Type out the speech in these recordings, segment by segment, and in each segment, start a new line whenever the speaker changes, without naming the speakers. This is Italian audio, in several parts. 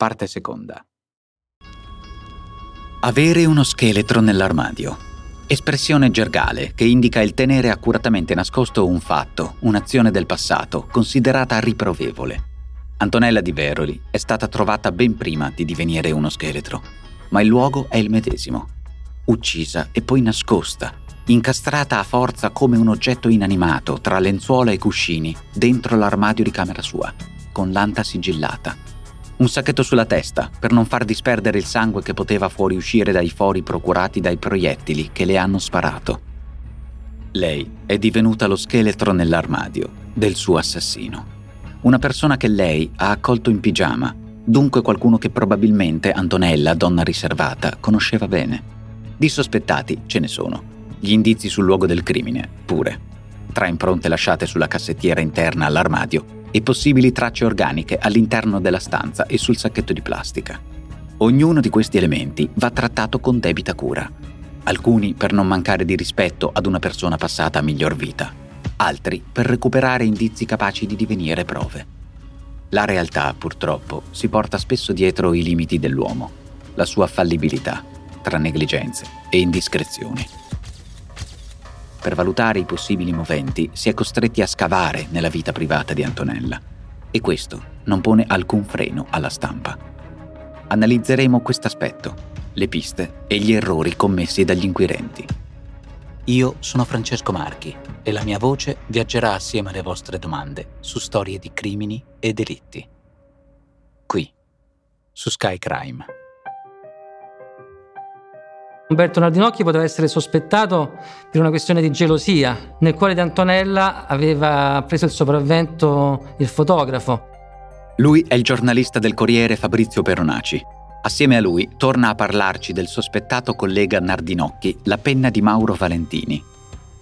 parte seconda. Avere uno scheletro nell'armadio. Espressione gergale che indica il tenere accuratamente nascosto un fatto, un'azione del passato, considerata riprovevole. Antonella di Veroli è stata trovata ben prima di divenire uno scheletro, ma il luogo è il medesimo. Uccisa e poi nascosta, incastrata a forza come un oggetto inanimato tra lenzuola e cuscini dentro l'armadio di camera sua, con l'anta sigillata. Un sacchetto sulla testa per non far disperdere il sangue che poteva fuoriuscire dai fori procurati dai proiettili che le hanno sparato. Lei è divenuta lo scheletro nell'armadio del suo assassino. Una persona che lei ha accolto in pigiama, dunque qualcuno che probabilmente Antonella, donna riservata, conosceva bene. Di sospettati ce ne sono, gli indizi sul luogo del crimine, pure. Tra impronte lasciate sulla cassettiera interna all'armadio e possibili tracce organiche all'interno della stanza e sul sacchetto di plastica. Ognuno di questi elementi va trattato con debita cura. Alcuni per non mancare di rispetto ad una persona passata a miglior vita, altri per recuperare indizi capaci di divenire prove. La realtà, purtroppo, si porta spesso dietro i limiti dell'uomo, la sua fallibilità, tra negligenze e indiscrezioni. Per valutare i possibili moventi si è costretti a scavare nella vita privata di Antonella e questo non pone alcun freno alla stampa. Analizzeremo questo aspetto, le piste e gli errori commessi dagli inquirenti. Io sono Francesco Marchi e la mia voce viaggerà assieme alle vostre domande su storie di crimini e delitti. Qui, su Sky Crime.
Umberto Nardinocchi poteva essere sospettato per una questione di gelosia. Nel cuore di Antonella aveva preso il sopravvento il fotografo.
Lui è il giornalista del Corriere Fabrizio Peronaci. Assieme a lui torna a parlarci del sospettato collega Nardinocchi, la penna di Mauro Valentini.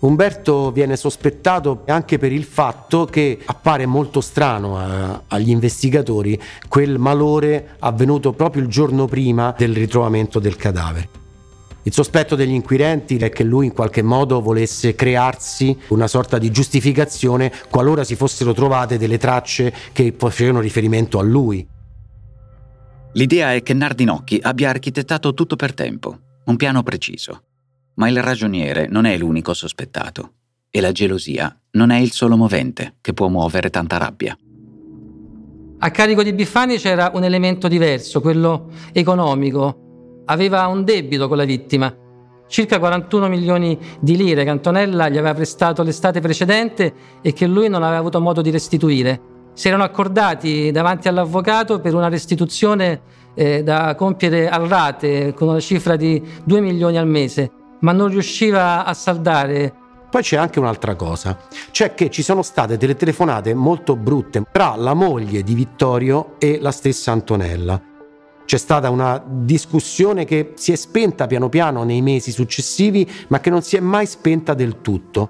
Umberto viene sospettato anche per il fatto che appare molto strano a, agli investigatori quel malore avvenuto proprio il giorno prima del ritrovamento del cadavere. Il sospetto degli inquirenti è che lui in qualche modo volesse crearsi una sorta di giustificazione qualora si fossero trovate delle tracce che facevano riferimento a lui.
L'idea è che Nardinocchi abbia architettato tutto per tempo, un piano preciso. Ma il ragioniere non è l'unico sospettato e la gelosia non è il solo movente che può muovere tanta rabbia.
A carico di Biffani c'era un elemento diverso, quello economico aveva un debito con la vittima, circa 41 milioni di lire che Antonella gli aveva prestato l'estate precedente e che lui non aveva avuto modo di restituire. Si erano accordati davanti all'avvocato per una restituzione eh, da compiere a rate con una cifra di 2 milioni al mese, ma non riusciva a saldare.
Poi c'è anche un'altra cosa, cioè che ci sono state delle telefonate molto brutte tra la moglie di Vittorio e la stessa Antonella c'è stata una discussione che si è spenta piano piano nei mesi successivi, ma che non si è mai spenta del tutto.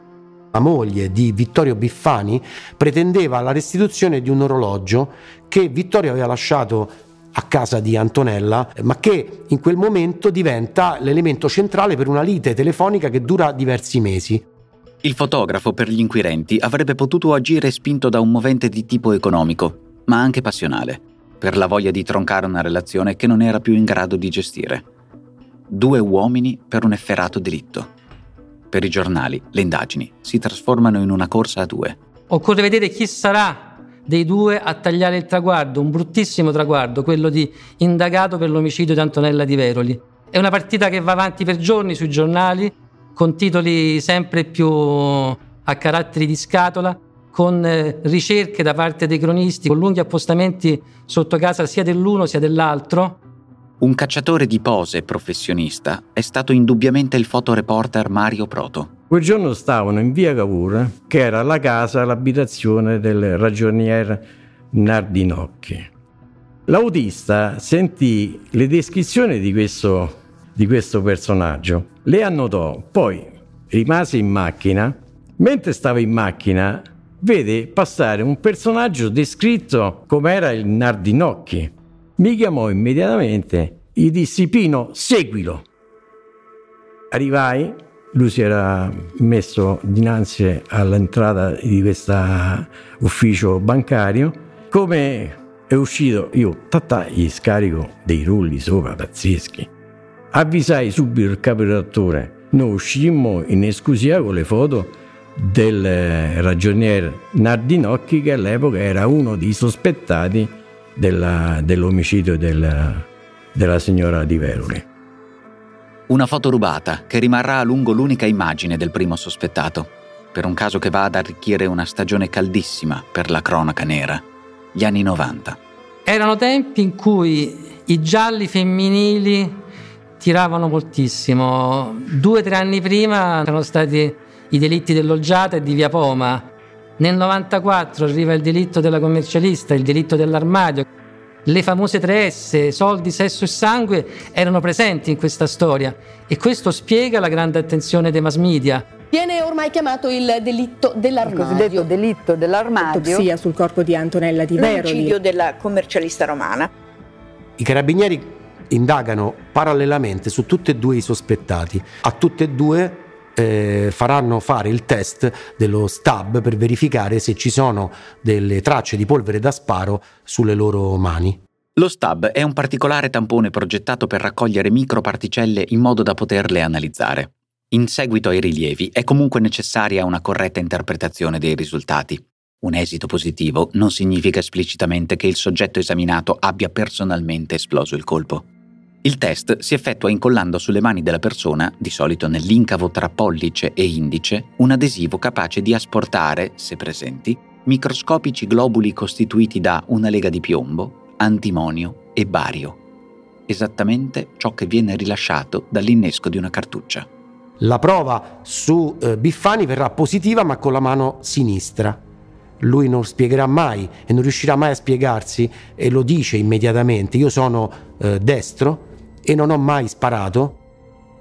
La moglie di Vittorio Biffani pretendeva la restituzione di un orologio che Vittorio aveva lasciato a casa di Antonella, ma che in quel momento diventa l'elemento centrale per una lite telefonica che dura diversi mesi.
Il fotografo per gli inquirenti avrebbe potuto agire spinto da un movente di tipo economico, ma anche passionale per la voglia di troncare una relazione che non era più in grado di gestire. Due uomini per un efferato delitto. Per i giornali, le indagini si trasformano in una corsa a due.
Occorre vedere chi sarà dei due a tagliare il traguardo, un bruttissimo traguardo, quello di indagato per l'omicidio di Antonella Di Veroli. È una partita che va avanti per giorni sui giornali, con titoli sempre più a caratteri di scatola, con eh, ricerche da parte dei cronisti, con lunghi appostamenti sotto casa sia dell'uno sia dell'altro.
Un cacciatore di pose professionista è stato indubbiamente il fotoreporter Mario Proto.
Quel giorno stavano in via Cavour, che era la casa, l'abitazione del ragionier Nardinocchi. L'autista sentì le descrizioni di questo, di questo personaggio, le annotò, poi rimase in macchina, mentre stava in macchina vede passare un personaggio descritto come era il Nardinocchi. Mi chiamò immediatamente, gli dissi Pino, seguilo. Arrivai, lui si era messo dinanzi all'entrata di questo ufficio bancario, come è uscito, io tatà, gli scarico dei rulli sopra pazzeschi. Avvisai subito il capo redattore, noi uscimmo in esclusiva con le foto del ragionier Nardinocchi che all'epoca era uno dei sospettati della, dell'omicidio della, della signora Di Veroli.
Una foto rubata che rimarrà a lungo l'unica immagine del primo sospettato, per un caso che va ad arricchire una stagione caldissima per la cronaca nera, gli anni 90.
Erano tempi in cui i gialli femminili tiravano moltissimo. Due o tre anni prima erano stati i delitti dell'Olgiata e di Via Poma. Nel 94 arriva il delitto della commercialista, il delitto dell'armadio. Le famose 3S, soldi, sesso e sangue, erano presenti in questa storia e questo spiega la grande attenzione dei mass media.
Viene ormai chiamato il delitto dell'armadio.
Il cosiddetto delitto dell'armadio.
Autopsia sul corpo di Antonella Di Veroli.
L'omicidio della commercialista romana.
I carabinieri indagano parallelamente su tutti e due i sospettati. A tutte e due eh, faranno fare il test dello stab per verificare se ci sono delle tracce di polvere da sparo sulle loro mani.
Lo stab è un particolare tampone progettato per raccogliere microparticelle in modo da poterle analizzare. In seguito ai rilievi è comunque necessaria una corretta interpretazione dei risultati. Un esito positivo non significa esplicitamente che il soggetto esaminato abbia personalmente esploso il colpo. Il test si effettua incollando sulle mani della persona, di solito nell'incavo tra pollice e indice, un adesivo capace di asportare, se presenti, microscopici globuli costituiti da una lega di piombo, antimonio e bario. Esattamente ciò che viene rilasciato dall'innesco di una cartuccia.
La prova su eh, Biffani verrà positiva ma con la mano sinistra. Lui non spiegherà mai e non riuscirà mai a spiegarsi e lo dice immediatamente. Io sono eh, destro e non ho mai sparato.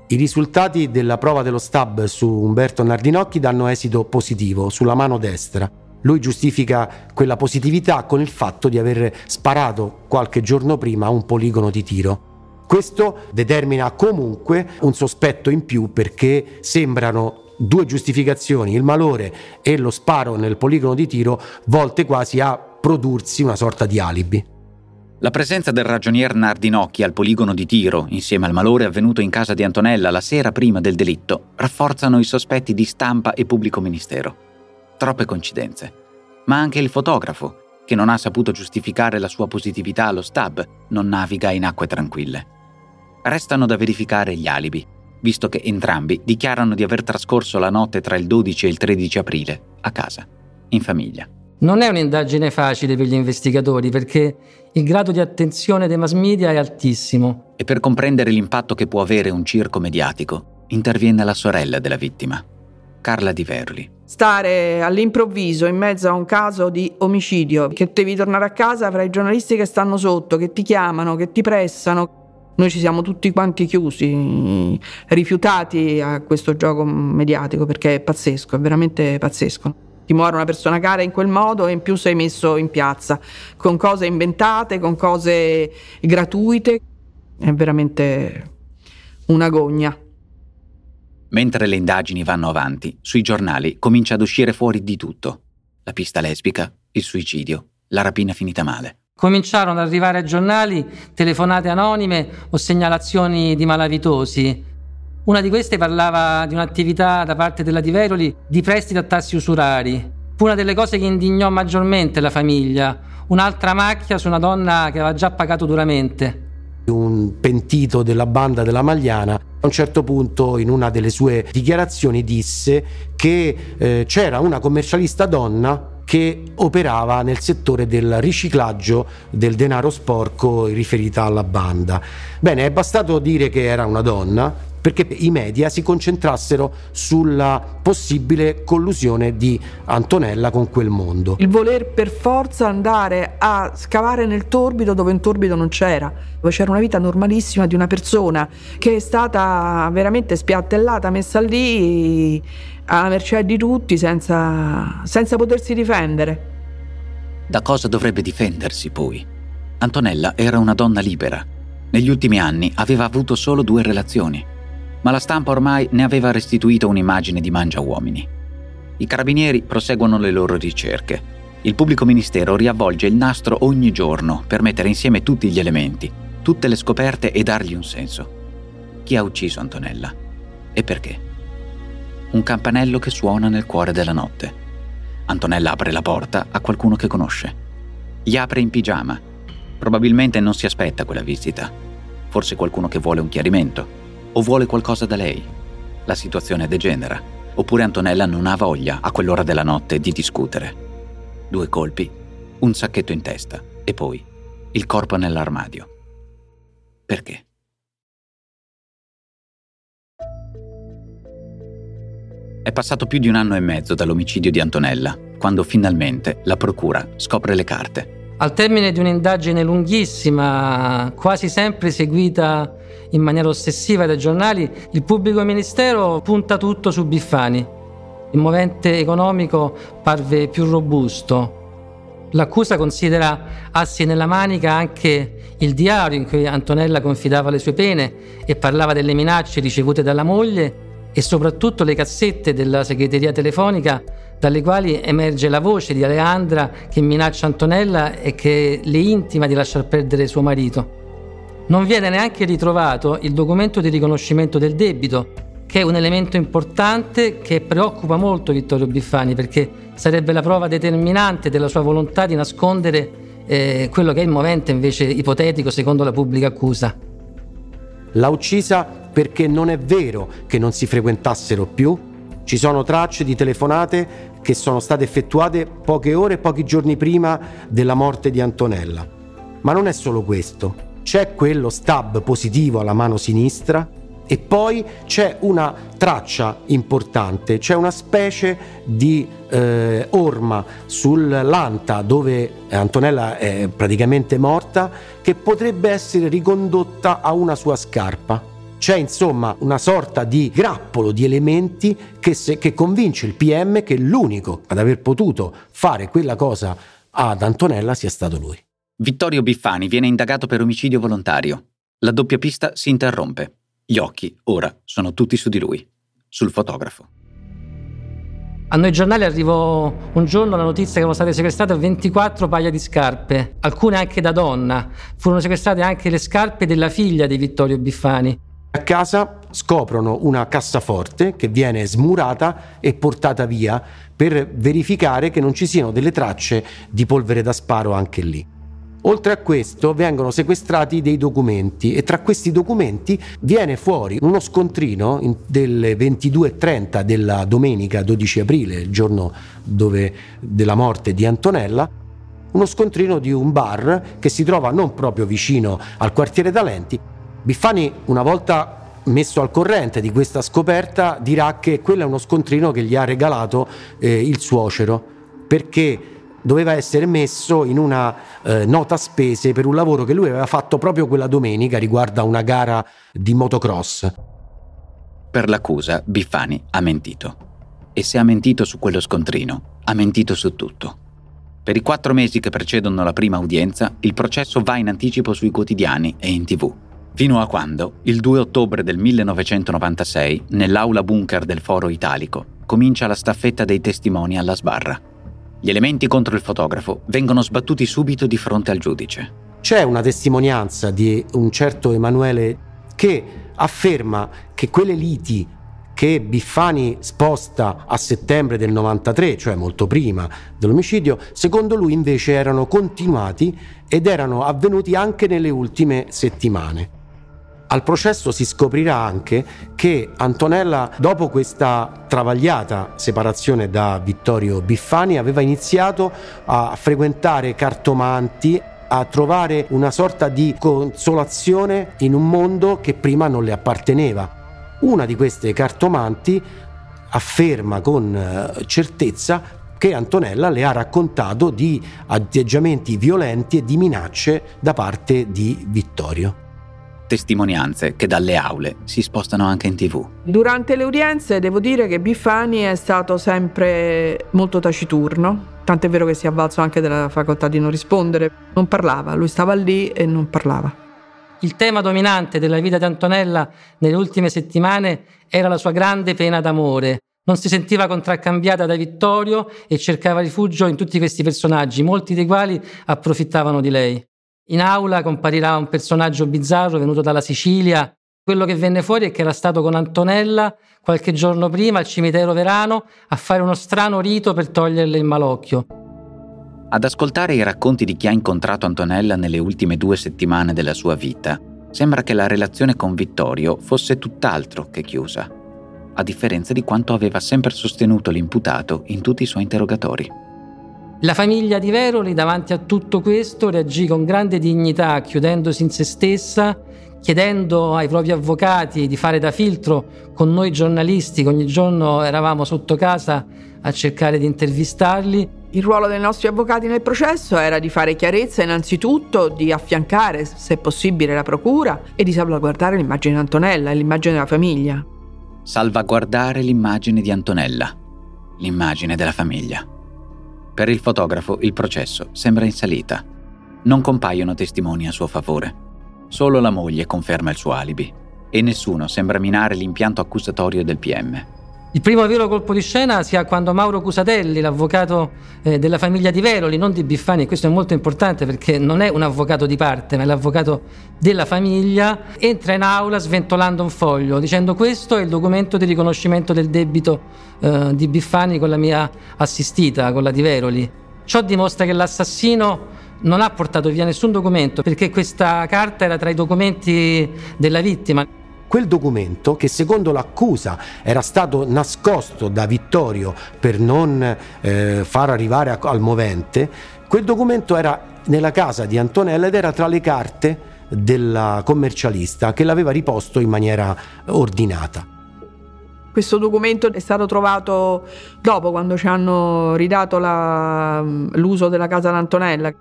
I risultati della prova dello stab su Umberto Nardinocchi danno esito positivo sulla mano destra. Lui giustifica quella positività con il fatto di aver sparato qualche giorno prima un poligono di tiro. Questo determina comunque un sospetto in più perché sembrano due giustificazioni, il malore e lo sparo nel poligono di tiro, volte quasi a prodursi una sorta di alibi.
La presenza del ragionier Nardinocchi al poligono di tiro, insieme al malore avvenuto in casa di Antonella la sera prima del delitto, rafforzano i sospetti di stampa e pubblico ministero. Troppe coincidenze. Ma anche il fotografo, che non ha saputo giustificare la sua positività allo stab, non naviga in acque tranquille. Restano da verificare gli alibi, visto che entrambi dichiarano di aver trascorso la notte tra il 12 e il 13 aprile a casa, in famiglia.
Non è un'indagine facile per gli investigatori perché il grado di attenzione dei mass media è altissimo.
E per comprendere l'impatto che può avere un circo mediatico, interviene la sorella della vittima, Carla Di Verli.
Stare all'improvviso in mezzo a un caso di omicidio, che devi tornare a casa fra i giornalisti che stanno sotto, che ti chiamano, che ti pressano. Noi ci siamo tutti quanti chiusi, rifiutati a questo gioco mediatico perché è pazzesco, è veramente pazzesco ti muore una persona cara in quel modo e in più sei messo in piazza con cose inventate, con cose gratuite. È veramente una gogna.
Mentre le indagini vanno avanti, sui giornali comincia ad uscire fuori di tutto. La pista lesbica, il suicidio, la rapina finita male.
Cominciarono ad arrivare ai giornali telefonate anonime o segnalazioni di malavitosi una di queste parlava di un'attività da parte della Di Veroli di prestiti a tassi usurari. Fu una delle cose che indignò maggiormente la famiglia. Un'altra macchia su una donna che aveva già pagato duramente.
Un pentito della banda della Magliana a un certo punto in una delle sue dichiarazioni disse che eh, c'era una commercialista donna che operava nel settore del riciclaggio del denaro sporco riferita alla banda. Bene, è bastato dire che era una donna perché i media si concentrassero sulla possibile collusione di Antonella con quel mondo.
Il voler per forza andare a scavare nel torbido dove un torbido non c'era, dove c'era una vita normalissima di una persona che è stata veramente spiattellata, messa lì alla mercé di tutti senza, senza potersi difendere.
Da cosa dovrebbe difendersi poi? Antonella era una donna libera. Negli ultimi anni aveva avuto solo due relazioni, ma la stampa ormai ne aveva restituito un'immagine di mangia uomini. I carabinieri proseguono le loro ricerche. Il pubblico ministero riavvolge il nastro ogni giorno per mettere insieme tutti gli elementi, tutte le scoperte e dargli un senso. Chi ha ucciso Antonella? E perché? Un campanello che suona nel cuore della notte. Antonella apre la porta a qualcuno che conosce. Gli apre in pigiama. Probabilmente non si aspetta quella visita. Forse qualcuno che vuole un chiarimento o vuole qualcosa da lei. La situazione degenera. Oppure Antonella non ha voglia a quell'ora della notte di discutere. Due colpi, un sacchetto in testa e poi il corpo nell'armadio. Perché? È passato più di un anno e mezzo dall'omicidio di Antonella, quando finalmente la procura scopre le carte.
Al termine di un'indagine lunghissima, quasi sempre seguita in maniera ossessiva dai giornali, il pubblico ministero punta tutto su Biffani. Il movente economico parve più robusto. L'accusa considera assi nella manica anche il diario in cui Antonella confidava le sue pene e parlava delle minacce ricevute dalla moglie e soprattutto le cassette della segreteria telefonica dalle quali emerge la voce di Aleandra che minaccia Antonella e che le intima di lasciar perdere suo marito. Non viene neanche ritrovato il documento di riconoscimento del debito, che è un elemento importante che preoccupa molto Vittorio Biffani perché sarebbe la prova determinante della sua volontà di nascondere eh, quello che è il movente invece ipotetico secondo la pubblica accusa.
L'ha uccisa perché non è vero che non si frequentassero più. Ci sono tracce di telefonate che sono state effettuate poche ore, pochi giorni prima della morte di Antonella. Ma non è solo questo. C'è quello stab positivo alla mano sinistra e poi c'è una traccia importante, c'è una specie di eh, orma sull'anta dove Antonella è praticamente morta che potrebbe essere ricondotta a una sua scarpa. C'è insomma una sorta di grappolo di elementi che, se, che convince il PM che l'unico ad aver potuto fare quella cosa ad Antonella sia stato lui.
Vittorio Biffani viene indagato per omicidio volontario. La doppia pista si interrompe. Gli occhi, ora, sono tutti su di lui, sul fotografo.
A noi giornali arrivò un giorno la notizia che erano state sequestrate 24 paia di scarpe, alcune anche da donna. Furono sequestrate anche le scarpe della figlia di Vittorio Biffani.
A casa scoprono una cassaforte che viene smurata e portata via per verificare che non ci siano delle tracce di polvere da sparo anche lì. Oltre a questo vengono sequestrati dei documenti e tra questi documenti viene fuori uno scontrino delle 22.30 della domenica 12 aprile, il giorno dove, della morte di Antonella, uno scontrino di un bar che si trova non proprio vicino al quartiere Talenti, Biffani, una volta messo al corrente di questa scoperta, dirà che quello è uno scontrino che gli ha regalato eh, il suocero, perché doveva essere messo in una eh, nota spese per un lavoro che lui aveva fatto proprio quella domenica riguardo a una gara di motocross.
Per l'accusa, Biffani ha mentito. E se ha mentito su quello scontrino, ha mentito su tutto. Per i quattro mesi che precedono la prima udienza, il processo va in anticipo sui quotidiani e in tv fino a quando, il 2 ottobre del 1996, nell'aula bunker del Foro Italico, comincia la staffetta dei testimoni alla sbarra. Gli elementi contro il fotografo vengono sbattuti subito di fronte al giudice.
C'è una testimonianza di un certo Emanuele che afferma che quelle liti che Biffani sposta a settembre del 93, cioè molto prima dell'omicidio, secondo lui invece erano continuati ed erano avvenuti anche nelle ultime settimane. Al processo si scoprirà anche che Antonella, dopo questa travagliata separazione da Vittorio Biffani, aveva iniziato a frequentare cartomanti, a trovare una sorta di consolazione in un mondo che prima non le apparteneva. Una di queste cartomanti afferma con eh, certezza che Antonella le ha raccontato di atteggiamenti violenti e di minacce da parte di Vittorio.
Testimonianze che dalle aule si spostano anche in tv.
Durante le udienze devo dire che Biffani è stato sempre molto taciturno, tant'è vero che si è avvalso anche della facoltà di non rispondere. Non parlava, lui stava lì e non parlava.
Il tema dominante della vita di Antonella nelle ultime settimane era la sua grande pena d'amore. Non si sentiva contraccambiata da Vittorio e cercava rifugio in tutti questi personaggi, molti dei quali approfittavano di lei. In aula comparirà un personaggio bizzarro venuto dalla Sicilia. Quello che venne fuori è che era stato con Antonella qualche giorno prima al cimitero Verano a fare uno strano rito per toglierle il malocchio.
Ad ascoltare i racconti di chi ha incontrato Antonella nelle ultime due settimane della sua vita, sembra che la relazione con Vittorio fosse tutt'altro che chiusa, a differenza di quanto aveva sempre sostenuto l'imputato in tutti i suoi interrogatori.
La famiglia di Veroli davanti a tutto questo reagì con grande dignità, chiudendosi in se stessa, chiedendo ai propri avvocati di fare da filtro con noi giornalisti, che ogni giorno eravamo sotto casa a cercare di intervistarli
il ruolo dei nostri avvocati nel processo era di fare chiarezza innanzitutto, di affiancare, se possibile, la procura e di salvaguardare l'immagine di Antonella e l'immagine della famiglia.
Salvaguardare l'immagine di Antonella, l'immagine della famiglia. Per il fotografo il processo sembra in salita. Non compaiono testimoni a suo favore. Solo la moglie conferma il suo alibi e nessuno sembra minare l'impianto accusatorio del PM.
Il primo vero colpo di scena si ha quando Mauro Cusatelli, l'avvocato eh, della famiglia di Veroli, non di Biffani, e questo è molto importante perché non è un avvocato di parte, ma è l'avvocato della famiglia, entra in aula sventolando un foglio dicendo questo è il documento di riconoscimento del debito eh, di Biffani con la mia assistita, con la di Veroli. Ciò dimostra che l'assassino non ha portato via nessun documento perché questa carta era tra i documenti della vittima.
Quel documento, che secondo l'accusa era stato nascosto da Vittorio per non eh, far arrivare a, al movente, quel documento era nella casa di Antonella ed era tra le carte della commercialista che l'aveva riposto in maniera ordinata.
Questo documento è stato trovato dopo, quando ci hanno ridato la, l'uso della casa d'Antonella.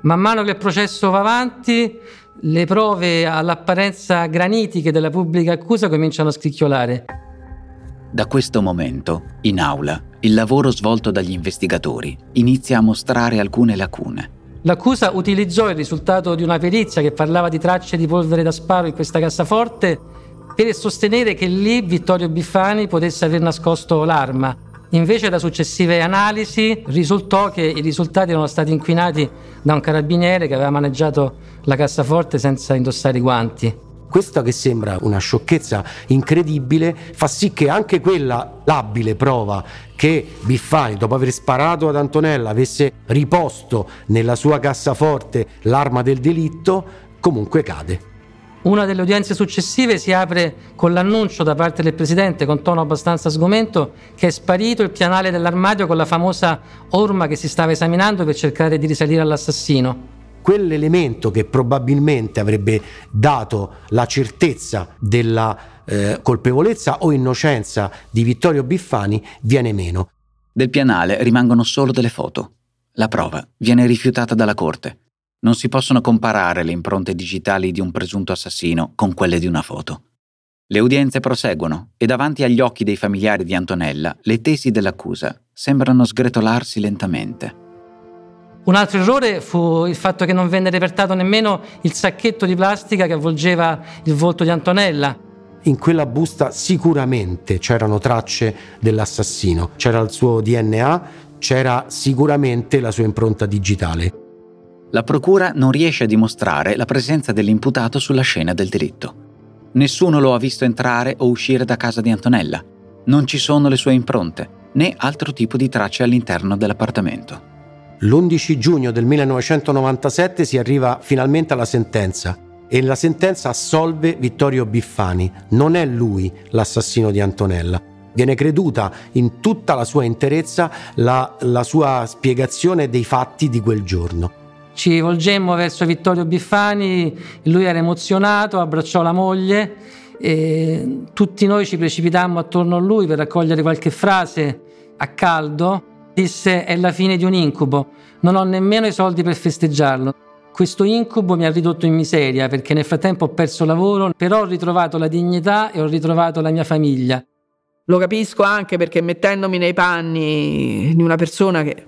Man mano che il processo va avanti, le prove all'apparenza granitiche della pubblica accusa cominciano a scricchiolare.
Da questo momento, in aula, il lavoro svolto dagli investigatori inizia a mostrare alcune lacune.
L'accusa utilizzò il risultato di una perizia che parlava di tracce di polvere da sparo in questa cassaforte per sostenere che lì Vittorio Biffani potesse aver nascosto l'arma. Invece da successive analisi risultò che i risultati erano stati inquinati da un carabiniere che aveva maneggiato la cassaforte senza indossare i guanti.
Questa che sembra una sciocchezza incredibile fa sì che anche quella labile prova che Biffani, dopo aver sparato ad Antonella, avesse riposto nella sua cassaforte l'arma del delitto, comunque cade.
Una delle udienze successive si apre con l'annuncio da parte del presidente, con tono abbastanza sgomento, che è sparito il pianale dell'armadio con la famosa orma che si stava esaminando per cercare di risalire all'assassino.
Quell'elemento che probabilmente avrebbe dato la certezza della eh, colpevolezza o innocenza di Vittorio Biffani viene meno.
Del pianale rimangono solo delle foto. La prova viene rifiutata dalla Corte. Non si possono comparare le impronte digitali di un presunto assassino con quelle di una foto. Le udienze proseguono e davanti agli occhi dei familiari di Antonella le tesi dell'accusa sembrano sgretolarsi lentamente.
Un altro errore fu il fatto che non venne repertato nemmeno il sacchetto di plastica che avvolgeva il volto di Antonella.
In quella busta sicuramente c'erano tracce dell'assassino, c'era il suo DNA, c'era sicuramente la sua impronta digitale.
La procura non riesce a dimostrare la presenza dell'imputato sulla scena del delitto. Nessuno lo ha visto entrare o uscire da casa di Antonella. Non ci sono le sue impronte, né altro tipo di tracce all'interno dell'appartamento.
L'11 giugno del 1997 si arriva finalmente alla sentenza e la sentenza assolve Vittorio Biffani. Non è lui l'assassino di Antonella. Viene creduta in tutta la sua interezza la, la sua spiegazione dei fatti di quel giorno.
Ci volgemmo verso Vittorio Biffani, lui era emozionato, abbracciò la moglie e tutti noi ci precipitammo attorno a lui per raccogliere qualche frase a caldo. Disse è la fine di un incubo, non ho nemmeno i soldi per festeggiarlo. Questo incubo mi ha ridotto in miseria perché nel frattempo ho perso lavoro, però ho ritrovato la dignità e ho ritrovato la mia famiglia.
Lo capisco anche perché mettendomi nei panni di una persona che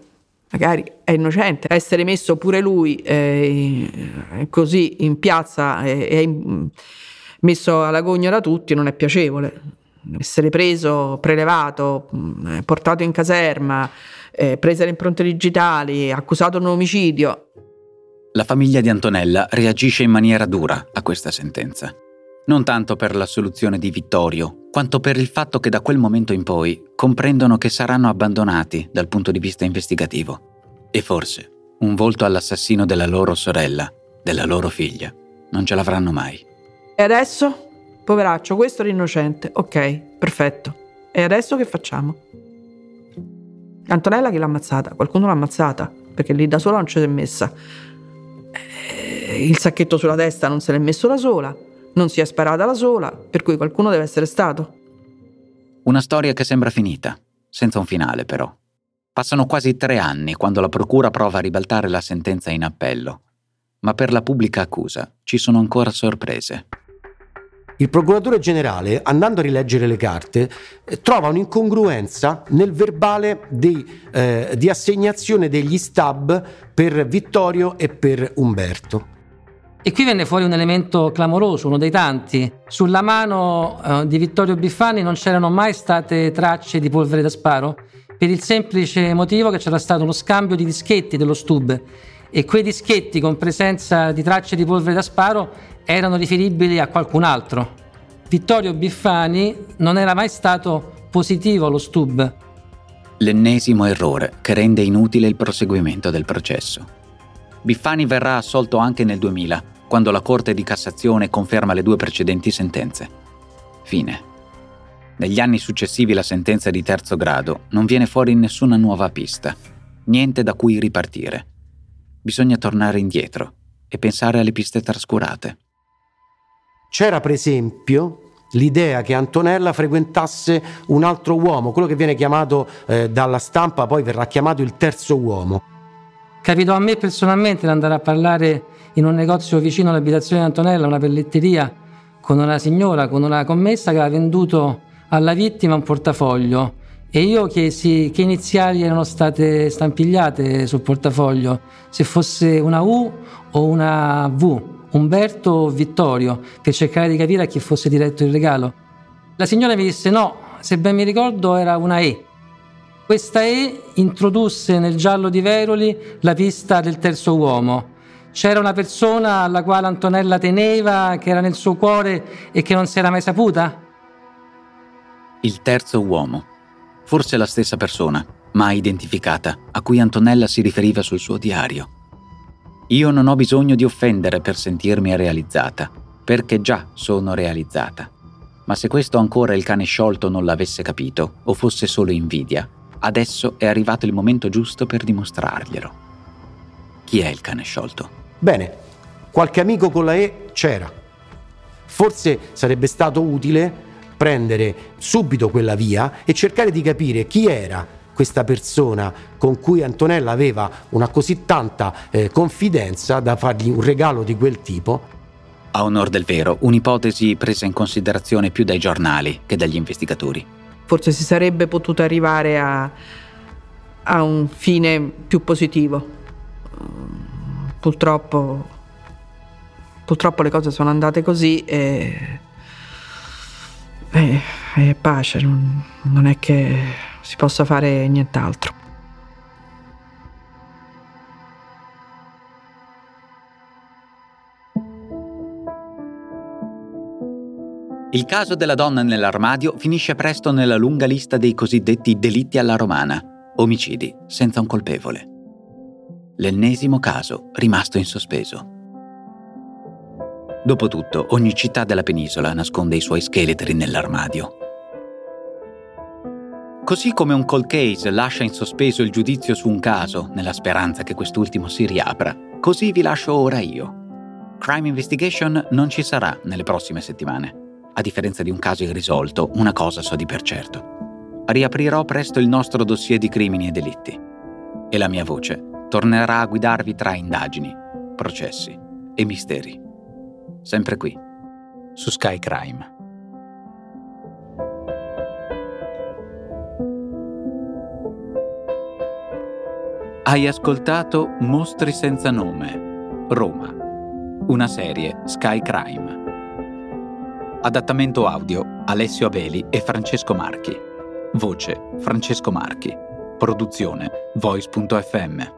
magari è innocente, essere messo pure lui eh, così in piazza e eh, messo all'agonia da tutti non è piacevole. Essere preso, prelevato, mm, portato in caserma, eh, presa le impronte digitali, accusato di un omicidio,
la famiglia di Antonella reagisce in maniera dura a questa sentenza. Non tanto per la soluzione di Vittorio, quanto per il fatto che da quel momento in poi comprendono che saranno abbandonati dal punto di vista investigativo. E forse un volto all'assassino della loro sorella, della loro figlia, non ce l'avranno mai.
E adesso? Poveraccio, questo era innocente. Ok, perfetto. E adesso che facciamo? Antonella chi l'ha ammazzata? Qualcuno l'ha ammazzata, perché lì da sola non ci si è messa il sacchetto sulla testa non se l'è messo da sola, non si è sparata da sola, per cui qualcuno deve essere stato.
Una storia che sembra finita, senza un finale però. Passano quasi tre anni quando la Procura prova a ribaltare la sentenza in appello, ma per la pubblica accusa ci sono ancora sorprese.
Il procuratore generale, andando a rileggere le carte, eh, trova un'incongruenza nel verbale di, eh, di assegnazione degli stab per Vittorio e per Umberto.
E qui venne fuori un elemento clamoroso, uno dei tanti. Sulla mano eh, di Vittorio Biffani non c'erano mai state tracce di polvere da sparo, per il semplice motivo che c'era stato uno scambio di dischetti dello stub e quei dischetti con presenza di tracce di polvere da sparo erano riferibili a qualcun altro. Vittorio Biffani non era mai stato positivo allo stub.
L'ennesimo errore che rende inutile il proseguimento del processo. Biffani verrà assolto anche nel 2000, quando la Corte di Cassazione conferma le due precedenti sentenze. Fine. Negli anni successivi la sentenza di terzo grado non viene fuori nessuna nuova pista, niente da cui ripartire. Bisogna tornare indietro e pensare alle piste trascurate.
C'era per esempio l'idea che Antonella frequentasse un altro uomo, quello che viene chiamato eh, dalla stampa poi verrà chiamato il terzo uomo.
Capitò a me personalmente di andare a parlare in un negozio vicino all'abitazione di Antonella, una pelletteria, con una signora, con una commessa che aveva venduto alla vittima un portafoglio e io chiesi che iniziali erano state stampigliate sul portafoglio, se fosse una U o una V, Umberto o Vittorio, per cercare di capire a chi fosse diretto il regalo. La signora mi disse no, se ben mi ricordo era una E. Questa E introdusse nel giallo di Veroli la pista del terzo uomo. C'era una persona alla quale Antonella teneva, che era nel suo cuore e che non si era mai saputa?
Il terzo uomo. Forse la stessa persona, mai identificata, a cui Antonella si riferiva sul suo diario. Io non ho bisogno di offendere per sentirmi realizzata, perché già sono realizzata. Ma se questo ancora il cane sciolto non l'avesse capito, o fosse solo invidia, Adesso è arrivato il momento giusto per dimostrarglielo. Chi è il cane sciolto?
Bene, qualche amico con la E c'era. Forse sarebbe stato utile prendere subito quella via e cercare di capire chi era questa persona con cui Antonella aveva una così tanta eh, confidenza da fargli un regalo di quel tipo.
A onor del vero, un'ipotesi presa in considerazione più dai giornali che dagli investigatori
forse si sarebbe potuto arrivare a, a un fine più positivo. Purtroppo, purtroppo le cose sono andate così e, e, e pace, non, non è che si possa fare nient'altro.
Il caso della donna nell'armadio finisce presto nella lunga lista dei cosiddetti delitti alla romana, omicidi senza un colpevole. L'ennesimo caso rimasto in sospeso. Dopotutto, ogni città della penisola nasconde i suoi scheletri nell'armadio. Così come un cold case lascia in sospeso il giudizio su un caso nella speranza che quest'ultimo si riapra, così vi lascio ora io. Crime Investigation non ci sarà nelle prossime settimane a differenza di un caso irrisolto, una cosa so di per certo. Riaprirò presto il nostro dossier di crimini e delitti. E la mia voce tornerà a guidarvi tra indagini, processi e misteri. Sempre qui, su Sky Crime. Hai ascoltato Mostri senza nome, Roma, una serie Sky Crime. Adattamento audio Alessio Abeli e Francesco Marchi. Voce Francesco Marchi. Produzione Voice.fm.